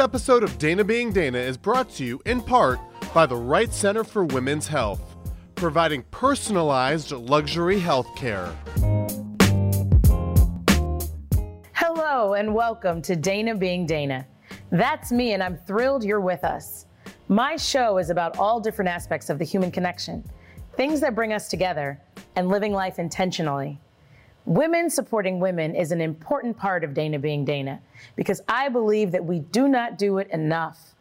episode of Dana Being Dana is brought to you in part by the Wright Center for Women's Health, providing personalized luxury health care. Hello, and welcome to Dana Being Dana. That's me, and I'm thrilled you're with us. My show is about all different aspects of the human connection, things that bring us together, and living life intentionally. Women supporting women is an important part of Dana Being Dana because I believe that we do not do it enough.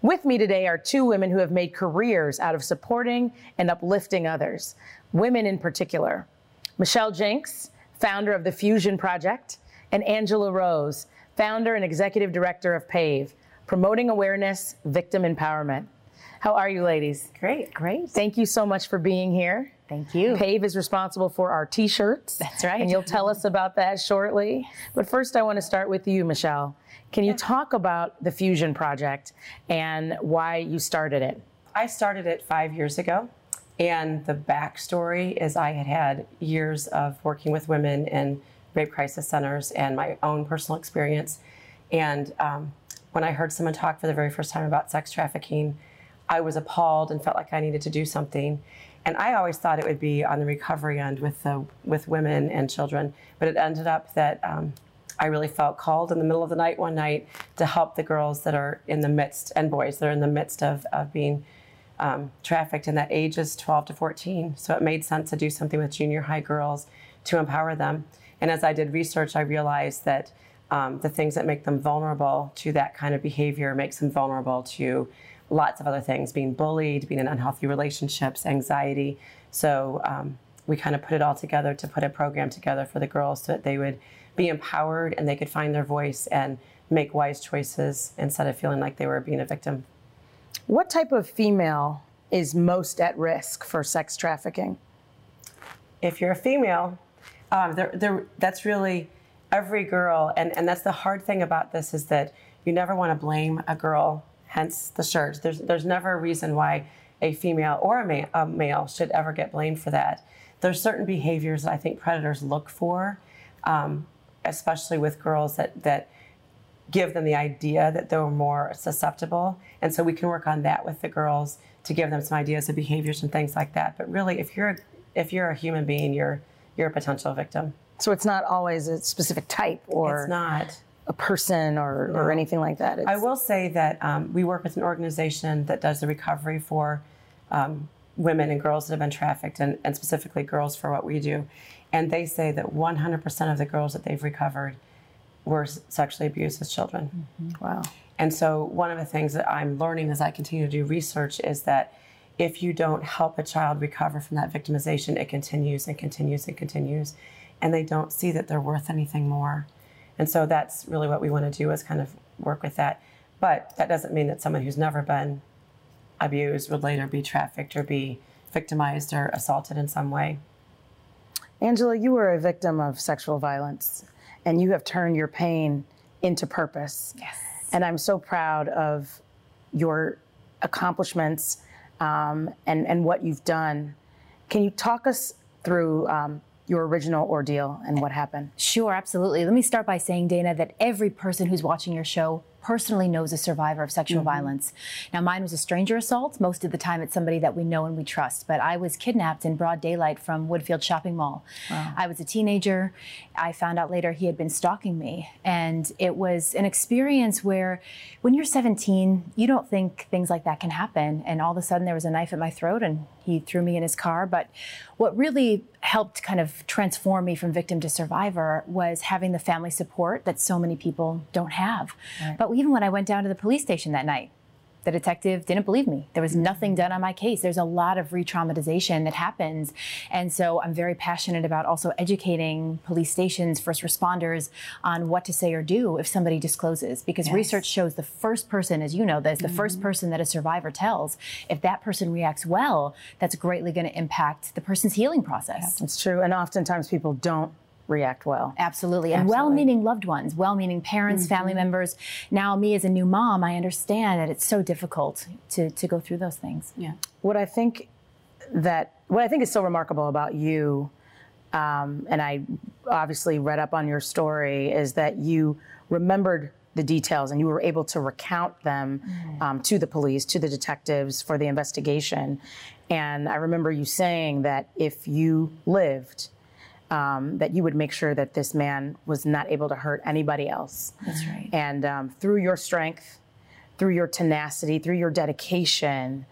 With me today are two women who have made careers out of supporting and uplifting others, women in particular. Michelle Jenks, founder of the Fusion Project, and Angela Rose, founder and executive director of PAVE, promoting awareness, victim empowerment. How are you, ladies? Great, great. Thank you so much for being here. Thank you. PAVE is responsible for our t shirts. That's right. And you'll tell us about that shortly. But first, I want to start with you, Michelle. Can you talk about the Fusion Project and why you started it? I started it five years ago. And the backstory is I had had years of working with women in rape crisis centers and my own personal experience. And um, when I heard someone talk for the very first time about sex trafficking, I was appalled and felt like I needed to do something. And I always thought it would be on the recovery end with the with women and children, but it ended up that um, I really felt called in the middle of the night one night to help the girls that are in the midst and boys that are in the midst of of being um, trafficked, and that age is 12 to 14. So it made sense to do something with junior high girls to empower them. And as I did research, I realized that um, the things that make them vulnerable to that kind of behavior makes them vulnerable to lots of other things being bullied, being in unhealthy relationships, anxiety. So um, we kind of put it all together to put a program together for the girls so that they would be empowered and they could find their voice and make wise choices instead of feeling like they were being a victim. What type of female is most at risk for sex trafficking? If you're a female, um, they're, they're, that's really every girl, and, and that's the hard thing about this is that you never want to blame a girl hence the shirt. There's, there's never a reason why a female or a, ma- a male should ever get blamed for that. There's certain behaviors that I think predators look for, um, especially with girls that, that give them the idea that they're more susceptible. And so we can work on that with the girls to give them some ideas of behaviors and things like that. But really, if you're if you're a human being, you're you're a potential victim. So it's not always a specific type or It's not. A person or, or anything like that. It's, I will say that um, we work with an organization that does the recovery for um, women and girls that have been trafficked, and, and specifically girls for what we do. And they say that 100% of the girls that they've recovered were sexually abused as children. Wow. And so, one of the things that I'm learning as I continue to do research is that if you don't help a child recover from that victimization, it continues and continues and continues, and they don't see that they're worth anything more. And so, that's really what we want to do is kind of work with that. But that doesn't mean that someone who's never been abused would later be trafficked or be victimized or assaulted in some way. Angela, you were a victim of sexual violence and you have turned your pain into purpose. Yes. And I'm so proud of your accomplishments um, and, and what you've done. Can you talk us through um, your original ordeal and what happened? Sure, absolutely. Let me start by saying, Dana, that every person who's watching your show personally knows a survivor of sexual mm-hmm. violence. Now, mine was a stranger assault. Most of the time, it's somebody that we know and we trust. But I was kidnapped in broad daylight from Woodfield Shopping Mall. I was a teenager. I found out later he had been stalking me. And it was an experience where, when you're 17, you don't think things like that can happen. And all of a sudden, there was a knife at my throat, and he threw me in his car. But what really helped kind of transform me from victim to survivor was having the family support that so many people don't have. But even when I went down to the police station that night, the detective didn't believe me. There was nothing done on my case. There's a lot of re traumatization that happens. And so I'm very passionate about also educating police stations, first responders on what to say or do if somebody discloses. Because research shows the first person, as you know, this, the first mm-hmm. person that a survivor tells, if that person reacts well, that's greatly going to impact the person's healing process. It's true. And oftentimes people don't react well. Absolutely. And well meaning loved ones, well meaning parents, family members. Now, me as a new mom, I understand that it's so difficult to, to go through those things. Yeah. What I think that what I think is so remarkable about you, um, and I obviously read up on your story, is that you remembered the details and you were able to recount them um, to the police, to the detectives for the investigation. And I remember you saying that if you lived, um, that you would make sure that this man was not able to hurt anybody else. That's right. And um, through your strength, through your tenacity, through your dedication,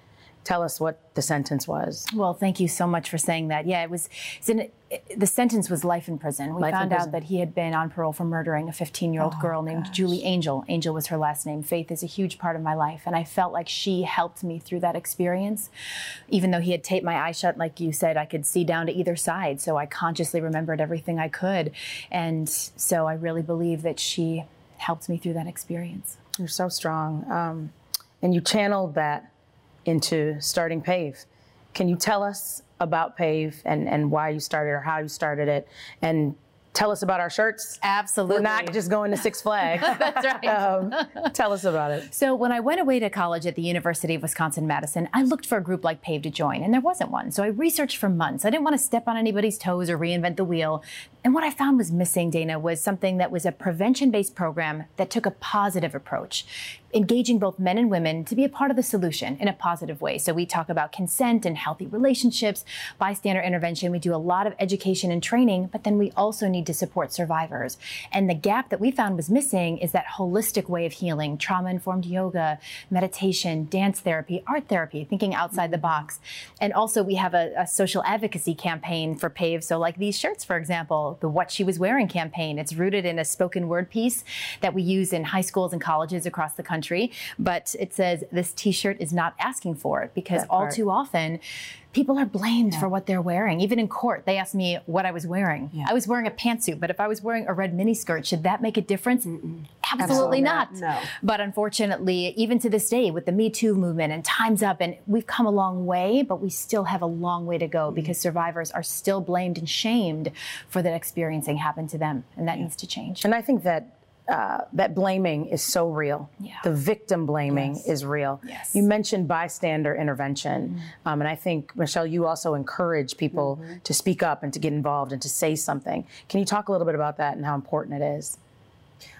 tell us what the sentence was. Well, thank you so much for saying that. Yeah, it was. It's it, the sentence was life in prison. We Life found prison. out that he had been on parole for murdering a 15-year-old girl named Julie Angel. Angel was her last name. Faith is a huge part of my life, and I felt like she helped me through that experience. Even though he had taped my eyes shut, like you said, I could see down to either side, so I consciously remembered everything I could, and so I really believe that she helped me through that experience. You're so strong. Um, and you channeled that into starting PAVE. Can you tell us about PAVE and, and why you started or how you started it? And tell us about our shirts. Absolutely. We're not just going to Six Flags. That's right. um, tell us about it. So when I went away to college at the University of Wisconsin-Madison, I looked for a group like PAVE to join, and there wasn't one. So I researched for months. I didn't want to step on anybody's toes or reinvent the wheel. And what I found was missing, Dana, was something that was a prevention-based program that took a positive approach, engaging both men and women to be a part of the solution in a positive way. So we talk about consent and healthy relationships, bystander intervention. We do a lot of education and training, but then we also need to support survivors. And the gap that we found was missing is that holistic way of healing, trauma-informed yoga, meditation, dance therapy, art therapy, thinking outside the box. And also we have a, a social advocacy campaign for PAVE. So like these shirts, for example, the What She Was Wearing campaign, it's rooted in a spoken word piece that we use in high schools and colleges across the country. But it says, this t-shirt is not asking for it because That all part. too often people are blamed for what they're wearing. Even in court, they asked me what I was wearing. I was wearing a pantsuit, but if I was wearing a red miniskirt, should that make a difference? Absolutely not. No. But unfortunately, even to this day, with the Me Too movement and Time's Up, and we've come a long way, but we still have a long way to go mm-hmm. because survivors are still blamed and shamed for that experiencing happened to them, and that needs to change. And I think that uh, that blaming is so real. Yeah. The victim blaming is real. Yes. You mentioned bystander intervention, um, and I think Michelle, you also encourage people to speak up and to get involved and to say something. Can you talk a little bit about that and how important it is?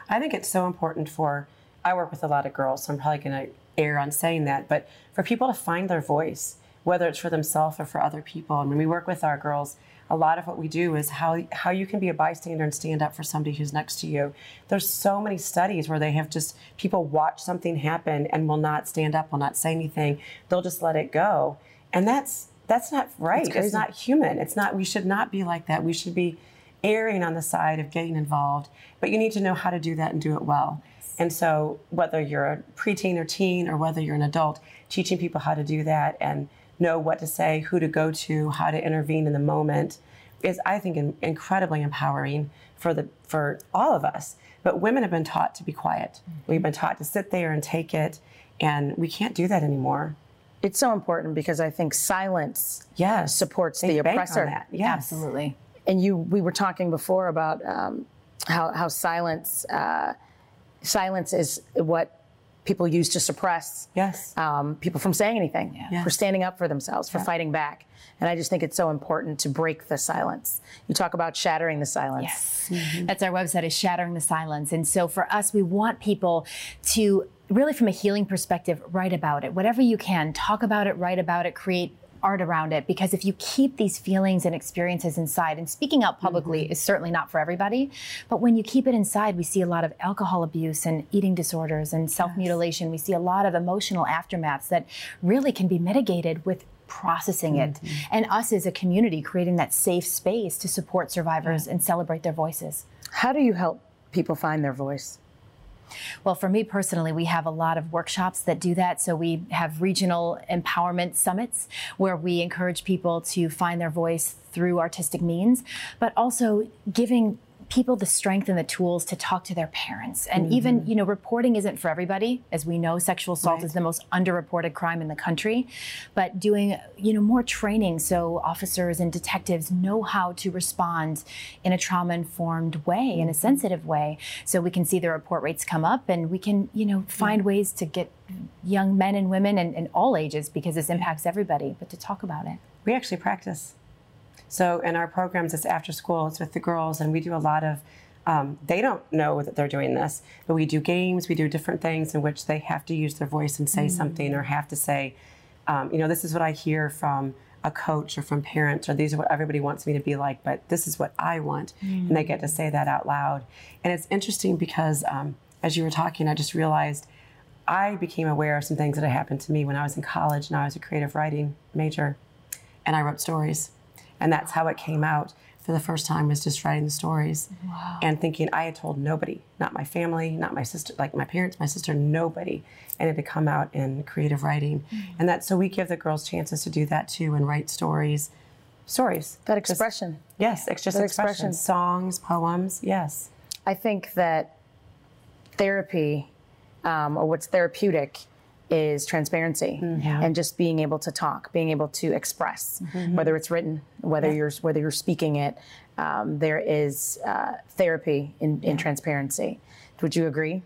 I think it's so important for, I work with a lot of girls, so I'm probably going to err on saying that, but for people to find their voice, whether it's for themselves or for other people. And when we work with our girls, a lot of what we do is how, how you can be a bystander and stand up for somebody who's next to you. There's so many studies where they have just, people watch something happen and will not stand up, will not say anything. They'll just let it go. And that's, that's not right. It's not human. It's not, we should not be like that. We should be erring on the side of getting involved, but you need to know how to do that and do it well. And so, whether you're a preteen or teen, or whether you're an adult, teaching people how to do that and know what to say, who to go to, how to intervene in the moment, is I think in, incredibly empowering for the for all of us. But women have been taught to be quiet. We've been taught to sit there and take it, and we can't do that anymore. It's so important because I think silence Yes, supports They the bank on oppressor. that. Yes. Absolutely. and you we were talking before about um, how how silence uh, silence is what people use to suppress Yes. um, people from saying anything Yes. for standing up for themselves for fighting back and i just think it's so important to break the silence you talk about shattering the silence Yes. That's our website is Shattering the Silence. And so for us, we want people to really from a healing perspective, write about it. Whatever you can, talk about it, write about it, create art around it because if you keep these feelings and experiences inside and speaking out publicly mm-hmm. is certainly not for everybody but when you keep it inside we see a lot of alcohol abuse and eating disorders and self-mutilation. We see a lot of emotional aftermaths that really can be mitigated with processing it. Mm-hmm. And us as a community creating that safe space to support survivors and celebrate their voices. How do you help people find their voice well, for me personally, we have a lot of workshops that do that. So we have regional empowerment summits where we encourage people to find their voice through artistic means, but also giving people the strength and the tools to talk to their parents. And mm-hmm. even, you know, reporting isn't for everybody. As we know, sexual assault is the most underreported crime in the country. But doing, you know, more training so officers and detectives know how to respond in a trauma informed way, in a mm-hmm. sensitive way, so we can see the report rates come up and we can, you know, find ways to get young men and women and, and all ages because this impacts everybody, but to talk about it. We actually practice. So in our programs, it's after school, it's with the girls, and we do a lot of Um, they don't know that they're doing this, but we do games, we do different things in which they have to use their voice and say something or have to say, um, you know, this is what I hear from a coach or from parents, or these are what everybody wants me to be like, but this is what I want. And they get to say that out loud. And it's interesting because um, as you were talking, I just realized I became aware of some things that had happened to me when I was in college and I was a creative writing major and I wrote stories. And that's how it came out for the first time was just writing the stories and thinking I had told nobody, not my family, not my sister, like my parents, my sister, nobody. And it had come out in creative writing. And that so we give the girls chances to do that too and write stories. Stories. That Just- expression. yes, it's just That expression. expression. Songs, poems, yes. I think that therapy, um, or what's therapeutic, is transparency and just being able to talk, being able to express, whether it's written, whether you're whether you're speaking it. Um, there is uh, therapy in, in transparency. Would you agree?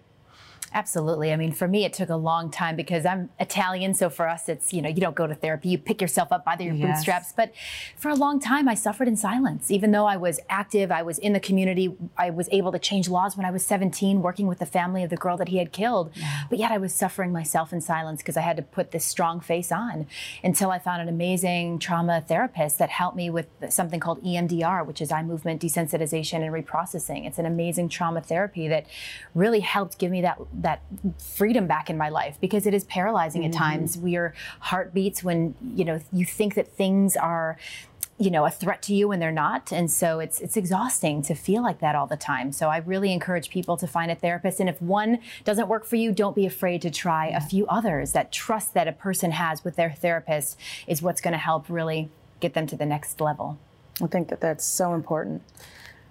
Absolutely. I mean, for me, it took a long time because I'm Italian. So for us, it's, you know, you don't go to therapy, you pick yourself up by your Yes. bootstraps. But for a long time, I suffered in silence. Even though I was active, I was in the community, I was able to change laws when I was 17, working with the family of the girl that he had killed. But yet I was suffering myself in silence because I had to put this strong face on until I found an amazing trauma therapist that helped me with something called EMDR, which is eye movement desensitization and reprocessing. It's an amazing trauma therapy that really helped give me that that freedom back in my life because it is paralyzing at mm-hmm. times. We are heartbeats when you know you think that things are you know a threat to you when they're not. And so it's it's exhausting to feel like that all the time. So i really encourage people to find a therapist. And if one doesn't work for you don't be afraid to try a few others that trust that a person has with their therapist is what's going to help really get them to the next level. I think that that's so important.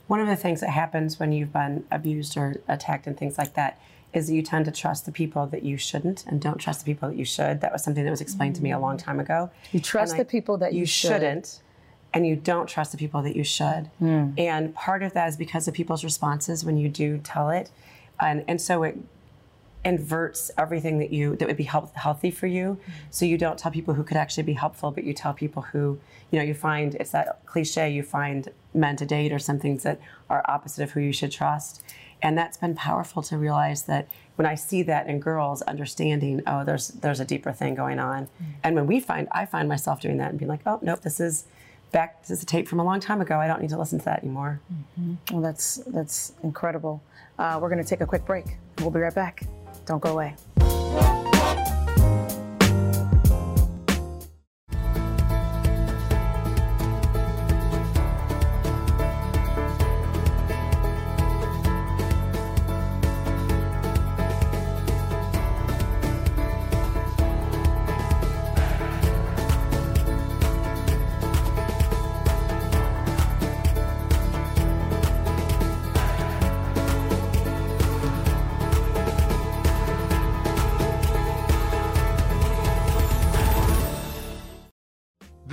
One of the things that happens when you've been abused or attacked and things like that is that you tend to trust the people that you shouldn't and don't trust the people that you should. That was something that was explained to me a long time ago. You trust And I- the people that you, should. shouldn't and you don't trust the people that you should. Hmm. And part of that is because of people's responses when you do tell it. And and so it inverts everything that you that would be help, healthy for you. So you don't tell people who could actually be helpful, but you tell people who, you know, you find it's that cliche you find men to date or some things that are opposite of who you should trust. And that's been powerful to realize that when I see that in girls understanding, oh, there's there's a deeper thing going on. And when we find I find myself doing that and being like, oh nope, this is back this is a tape from a long time ago. I don't need to listen to that anymore. Well, that's that's incredible. Uh, we're going to take a quick break. We'll be right back. Don't go away.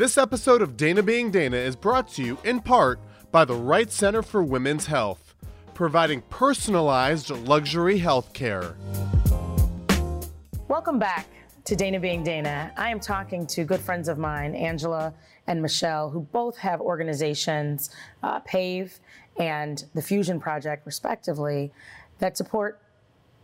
This episode of Dana Being Dana is brought to you in part by the Right Center for Women's Health, providing personalized luxury health care. Welcome back to Dana Being Dana. I am talking to good friends of mine, Angela and Michelle, who both have organizations, uh, PAVE and the Fusion Project, respectively, that support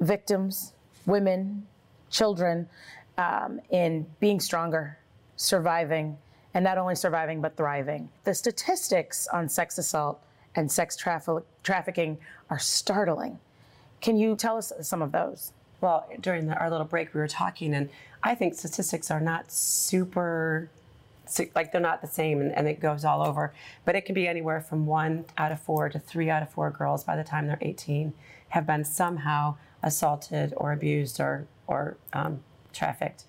victims, women, children um, in being stronger, surviving, and not only surviving, but thriving. The statistics on sex assault and sex traffic- trafficking are startling. Can you tell us some of those? Well, during the, our little break, we were talking, and I think statistics are not super, like they're not the same, and, and it goes all over. But it can be anywhere from one out of four to three out of four girls by the time they're 18 have been somehow assaulted or abused or or um, trafficked.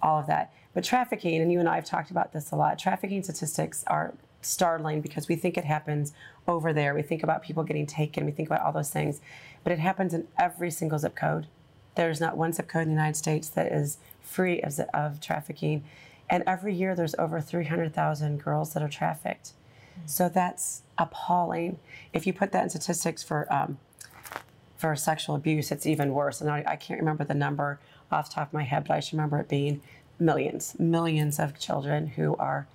All of that. But trafficking, and you and I have talked about this a lot. Trafficking statistics are startling because we think it happens over there. We think about people getting taken. We think about all those things, but it happens in every single zip code. There's not one zip code in the United States that is free of, of trafficking. And every year there's over 300,000 girls that are trafficked. So that's appalling. If you put that in statistics for um, for sexual abuse, it's even worse. And I, I can't remember the number off the top of my head, but I should remember it being millions, millions of children who are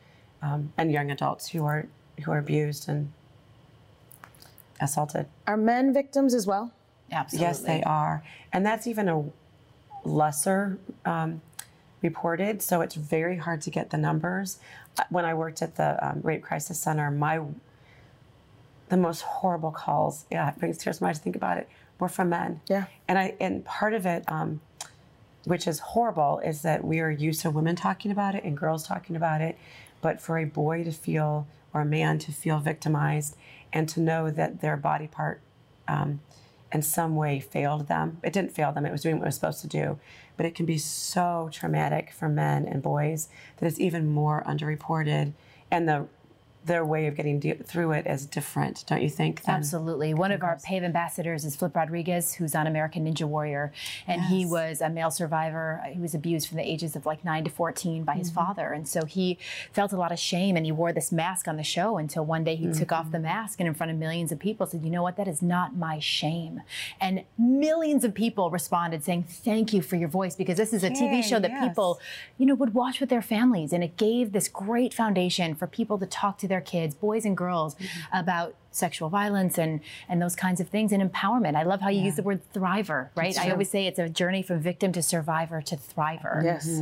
um, and young adults who are who are abused and assaulted. Are men victims as well? Absolutely. Yes, they are. And that's even a lesser um, reported, so it's very hard to get the numbers. Uh, When I worked at the um, Rape Crisis Center, my the most horrible calls, yeah, it brings tears to my eyes to think about it, were from men. Yeah. And I and part of it, um, which is horrible, is that we are used to women talking about it and girls talking about it, but for a boy to feel or a man to feel victimized and to know that their body part um, in some way failed them. It didn't fail them, it was doing what it was supposed to do. But it can be so traumatic for men and boys that it's even more underreported. And the their way of getting de- through it is different, don't you think? Absolutely. One of our PAVE ambassadors is Flip Rodriguez, who's on American Ninja Warrior. And he was a male survivor. He was abused from the ages of like 9 to 14 by his mm-hmm. father. And so he felt a lot of shame and he wore this mask on the show until one day he took off the mm-hmm. mask and in front of millions of people said, You know what? That is not my shame. And millions of people responded saying, Thank you for your voice because this is a TV show that yes. people, you know, would watch with their families. And it gave this great foundation for people to talk to their kids, boys and girls, Mm-hmm. about sexual violence and and those kinds of things and empowerment. I love how you use the word thriver, right? I always say it's a journey from victim to survivor to thriver. Yes.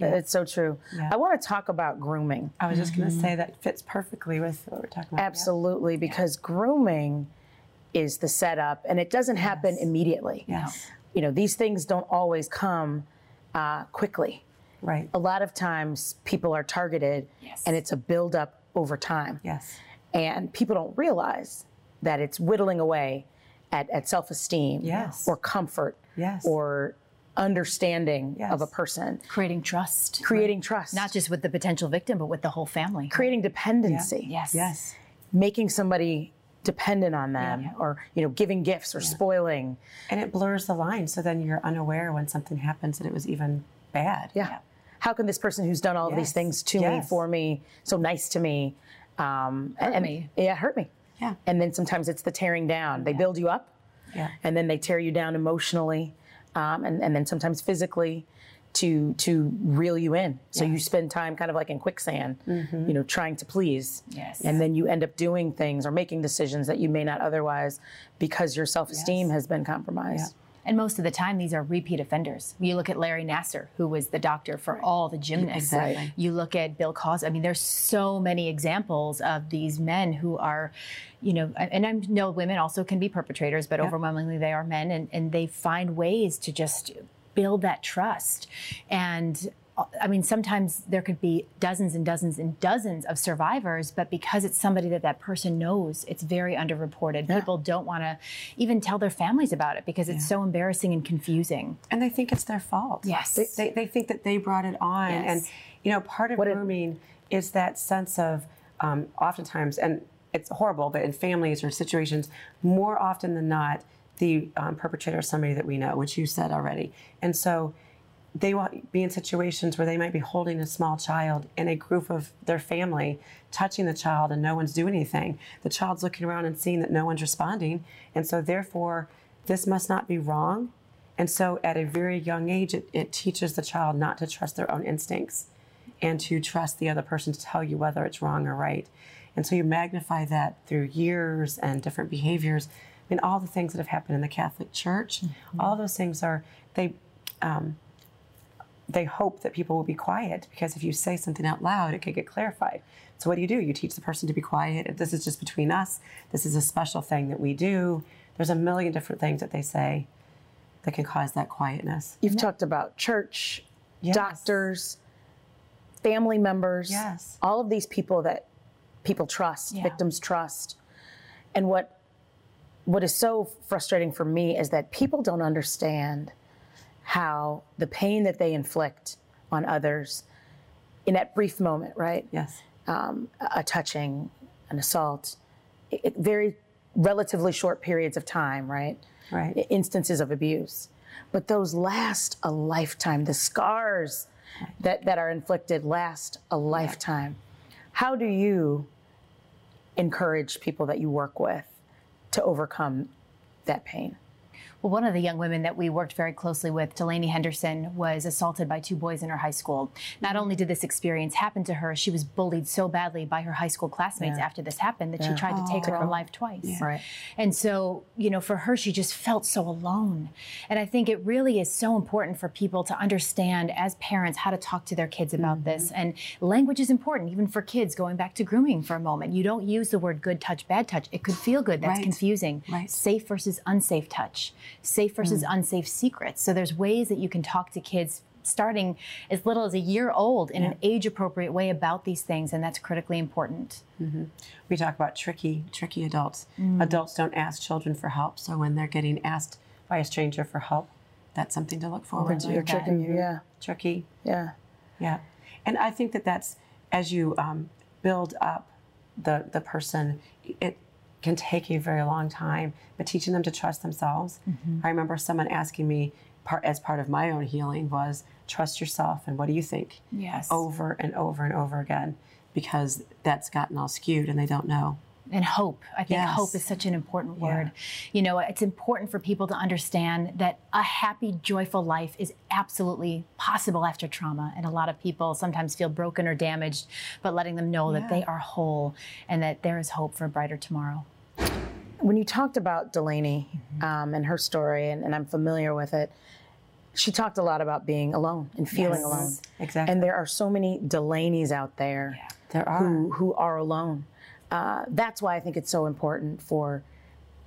It's so true. I want to talk about grooming. I was just going to say that fits perfectly with what we're talking about. yeah. Absolutely, because grooming is the setup and it doesn't happen immediately. Yes. You know, these things don't always come uh, quickly. Right. A lot of times people are targeted Yes. and it's a buildup over time. Yes. And people don't realize that it's whittling away at, at self esteem Yes. or comfort Yes. or understanding Yes. of a person, Creating trust. creating trust, Not just with the potential victim, but with the whole family. creating dependency. Yes. Yes. making somebody dependent on them or you know giving gifts or spoiling And it blurs the line, so then you're unaware when something happens that it was even bad. yeah, how can this person who's done all of these things to me for me so nice to me um Hurt and, me. yeah hurt me. Yeah. and then sometimes it's the tearing down. They build you up Yeah. and then they tear you down emotionally um, and, and then sometimes physically to to reel you in. So you spend time kind of like in quicksand you know trying to please. Yes. and then you end up doing things or making decisions that you may not otherwise because your self-esteem has been compromised And most of the time, these are repeat offenders. You look at Larry Nassar, who was the doctor for all the gymnasts. Exactly. You look at Bill Cosby. I mean, there's so many examples of these men who are, you know, and I know women also can be perpetrators, but overwhelmingly they are men, and, and they find ways to just build that trust. And I mean, sometimes there could be dozens and dozens and dozens of survivors, but because it's somebody that that person knows, it's very underreported. People don't want to even tell their families about it because it's so embarrassing and confusing. And they think it's their fault. Yes. They, they, they think that they brought it on. Yes. And, you know, part of What grooming is that sense of um, oftentimes, and it's horrible, but in families or situations, more often than not, the um, perpetrator is somebody that we know, which you said already. And so they will be in situations where they might be holding a small child in a group of their family, touching the child, and no one's doing anything. The child's looking around and seeing that no one's responding. And so, therefore, this must not be wrong. And so, at a very young age, it, it teaches the child not to trust their own instincts and to trust the other person to tell you whether it's wrong or right. And so, you magnify that through years and different behaviors. I mean, all the things that have happened in the Catholic Church, all those things are, they, um, they hope that people will be quiet because if you say something out loud, it could get clarified. So what do you do? You teach the person to be quiet. This is just between us, this is a special thing that we do. There's a million different things that they say that can cause that quietness. you've talked about church Yes. doctors family members Yes. all of these people that people trust Yeah. victims trust and what what is so frustrating for me is that people don't understand how the pain that they inflict on others in that brief moment right? Yes. um, a touching an assault it, it- very relatively short periods of time right? Right. instances of abuse. But those last a lifetime the scars that, that are inflicted last a lifetime. How do you encourage people that you work with to overcome that pain Well, one of the young women that we worked very closely with, Delaney Henderson, was assaulted by two boys in her high school. Not only did this experience happen to her, she was bullied so badly by her high school classmates Yeah. after this happened that she tried to take her own life twice. Right. And so, you know, for her, she just felt so alone. And I think it really is so important for people to understand as parents how to talk to their kids about Mm-hmm. this. And language is important, even for kids, going back to grooming for a moment. You don't use the word good touch, bad touch. It could feel good. That's Right. confusing. Right. Safe versus unsafe touch, safe versus Mm. unsafe secrets. So there's ways that you can talk to kids starting as little as a year old in an age appropriate way about these things. And that's critically important. we talk about tricky, tricky adults. Mm. Adults don't ask children for help, so when they're getting asked by a stranger for help, that's something to look forward to. You're tricking you, yeah. Tricky, Yeah. yeah. And I think that that's as you um, build up the the person, it can take a very long time. But teaching them to trust themselves. Mm-hmm. I remember someone asking me, part as part of my own healing, was trust yourself and what do you think? Yes. Over and over and over again, because that's gotten all skewed and they don't know. and hope. I think Yes. hope is such an important word. You know, it's important for people to understand that a happy, joyful life is absolutely possible after trauma. And a lot of people sometimes feel broken or damaged, but letting them know that they are whole and that there is hope for a brighter tomorrow. When you talked about Delaney um, and her story, and, and I'm familiar with it, she talked a lot about being alone and feeling Yes, alone. exactly. And there are so many Delaneys out there There are. who, who are alone. Uh, that's why I think it's so important for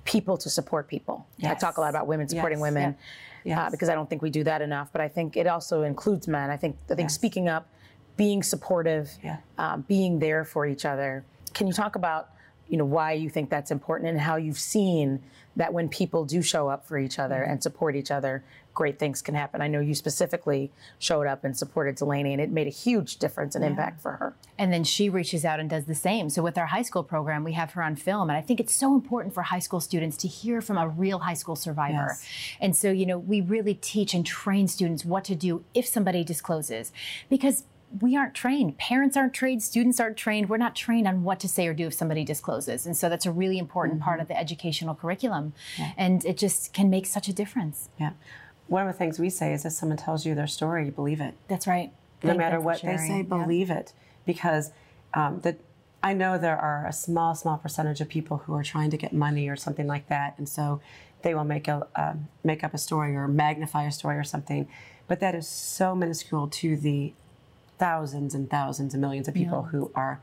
people to support people. I talk a lot about women supporting Yes, women yeah. uh, because I don't think we do that enough. But I think it also includes men. I think I think Yes. speaking up, being supportive, Yeah. uh, being there for each other. Can you talk about you know why you think that's important and how you've seen that when people do show up for each other Mm-hmm. and support each other, great things can happen. I know you specifically showed up and supported Delaney, and it made a huge difference and impact for her. And then she reaches out and does the same. So with our high school program, we have her on film. And I think it's so important for high school students to hear from a real high school survivor. Yes. And so, you know, we really teach and train students what to do if somebody discloses. Because we aren't trained. Parents aren't trained. Students aren't trained. We're not trained on what to say or do if somebody discloses. And so that's a really important part of the educational curriculum. And it just can make such a difference. Yeah. One of the things we say is if someone tells you their story, you believe it. That's right. no Thank matter what they say, Yeah. believe it because um, the, I know there are a small, small percentage of people who are trying to get money or something like that, and so they will make a um, make up a story or magnify a story or something, but that is so minuscule to the thousands and thousands and millions of people who are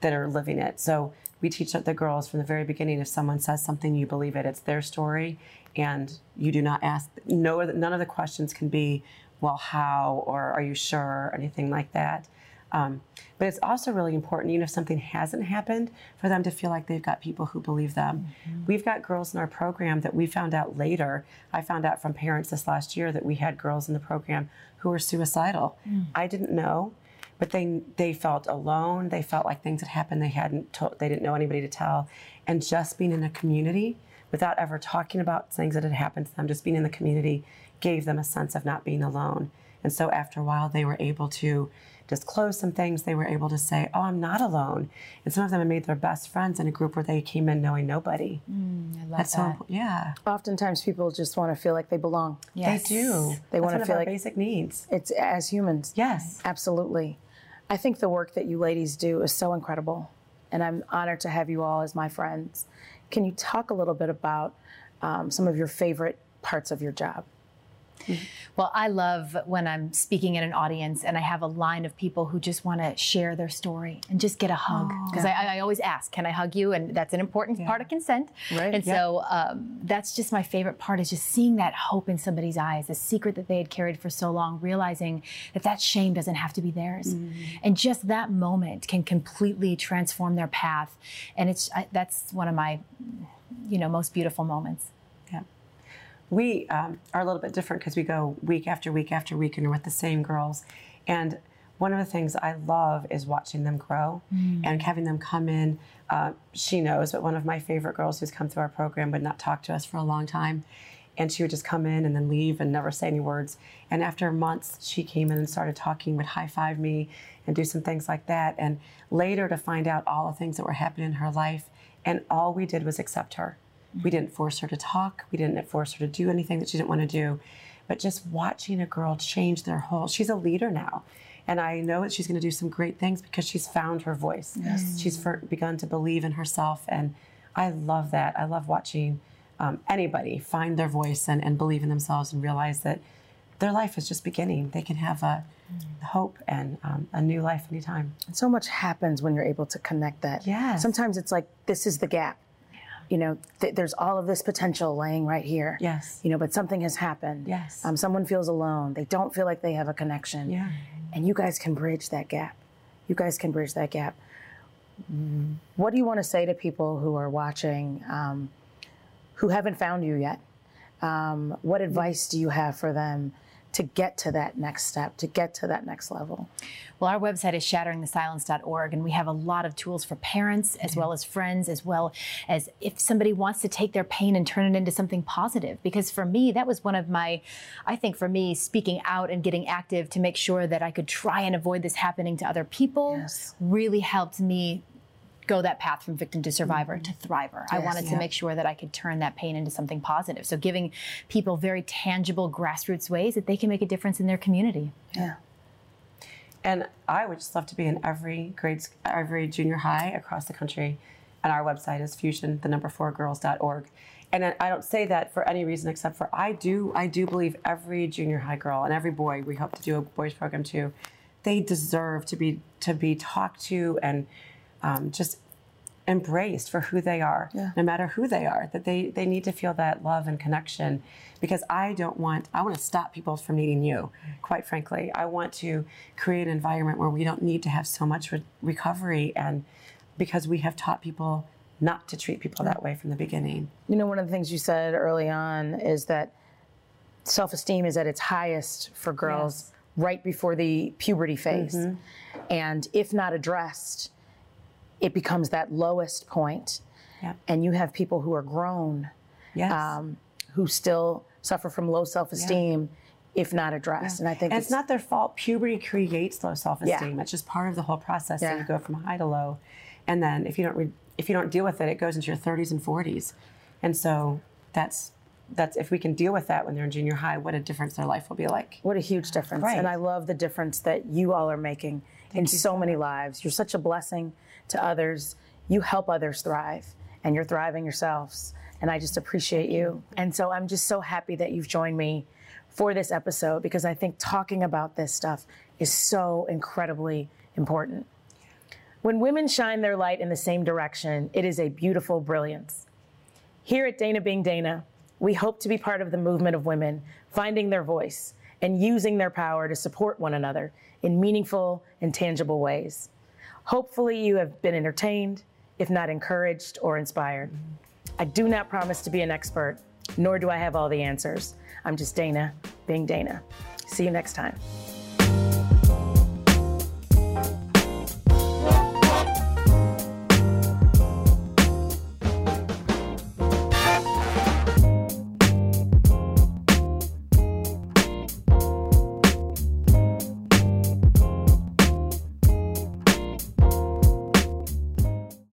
that are living it. So we teach the girls from the very beginning: if someone says something, you believe it. It's their story, and you do not ask. No, none of the questions can be, "Well, how?" or "Are you sure?" or anything like that. Um, but it's also really important, even if something hasn't happened, for them to feel like they've got people who believe them. We've got girls in our program that we found out later. I found out from parents this last year that we had girls in the program who were suicidal. I didn't know, but they they felt alone. They felt like things had happened. They hadn't told, they didn't know anybody to tell, and just being in a community without ever talking about things that had happened to them, just being in the community gave them a sense of not being alone. And so after a while, they were able to disclose some things. They were able to say, "Oh, I'm not alone." And some of them have made their best friends in a group where they came in knowing nobody. I love That's so that. important. Yeah, Oftentimes, people just want to feel like they belong. Yes. they do. They That's wanna one of feel our like- basic needs. It's as humans. Yes. Absolutely. I think the work that you ladies do is so incredible, and I'm honored to have you all as my friends. Can you talk a little bit about um, some of your favorite parts of your job? Well, I love when I'm speaking in an audience and I have a line of people who just want to share their story and just get a hug. Because I, I always ask, "Can I hug you?" And that's an important part of consent. Right, And so um, that's just my favorite part is just seeing that hope in somebody's eyes, the secret that they had carried for so long, realizing that that shame doesn't have to be theirs, and just that moment can completely transform their path. And it's I, that's one of my, you know, most beautiful moments. We um, are a little bit different because we go week after week after week and we're with the same girls. And one of the things I love is watching them grow and having them come in. Uh, she knows, but one of my favorite girls who's come through our program would not talk to us for a long time. And she would just come in and then leave and never say any words. And after months, she came in and started talking, would high five me and do some things like that. And later to find out all the things that were happening in her life. And all we did was accept her. We didn't force her to talk. We didn't force her to do anything that she didn't want to do. But just watching a girl change their whole, she's a leader now. And I know that she's going to do some great things because she's found her voice. Yes. She's for, begun to believe in herself. And I love that. I love watching um, anybody find their voice and, and believe in themselves and realize that their life is just beginning. They can have a hope and um, a new life anytime. So much happens when you're able to connect that. Yes. Sometimes it's like this is the gap. You know, th- there's all of this potential laying right here. Yes. You know, but something has happened. Yes. Um, someone feels alone. They don't feel like they have a connection. Yeah. And you guys can bridge that gap. You guys can bridge that gap. What do you want to say to people who are watching, um, who haven't found you yet? Um, what advice do you have for them to get to that next step, to get to that next level? Well, our website is shatteringthesilence.org, and we have a lot of tools for parents as well as friends, as well as if somebody wants to take their pain and turn it into something positive. Because for me, that was one of my, I think for me, speaking out and getting active to make sure that I could try and avoid this happening to other people Yes. really helped me go that path from victim to survivor to mm-hmm. thriver. I Yes. wanted to make sure that I could turn that pain into something positive. So giving people very tangible grassroots ways that they can make a difference in their community. Yeah. And I would just love to be in every grade, every junior high across the country. And our website is fusion, the number four girls.org. And I I don't say that for any reason except for I do, I do believe every junior high girl and every boy, we hope to do a boys program too, they deserve to be, to be talked to and um, just embraced for who they are, Yeah. no matter who they are, that they, they need to feel that love and connection because I don't want, I want to stop people from needing you, quite frankly. I want to create an environment where we don't need to have so much re- recovery and because we have taught people not to treat people that way from the beginning. You know, one of the things you said early on is that self esteem is at its highest for girls right before the puberty phase. And if not addressed, it becomes that lowest point. Yeah. And you have people who are grown Yes. um, who still suffer from low self esteem if not addressed. And I think And it's not their fault. Puberty creates low self-esteem. Yeah. It's just part of the whole process. Yeah. you go from high to low, and then if you don't re- if you don't deal with it, it goes into your 30s and 40s. And so that's that's if we can deal with that when they're in junior high, what a difference their life will be like. What a huge difference. Right. And I love the difference that you all are making in so many lives. You're such a blessing to others. You help others thrive, and you're thriving yourselves. And I just appreciate you. And so I'm just so happy that you've joined me for this episode because I think talking about this stuff is so incredibly important. When women shine their light in the same direction, it is a beautiful brilliance. Here at Dana Being Dana, we hope to be part of the movement of women finding their voice and using their power to support one another in meaningful and tangible ways. Hopefully, you have been entertained, if not encouraged or inspired. I do not promise to be an expert, nor do I have all the answers. I'm just Dana being Dana. See you next time.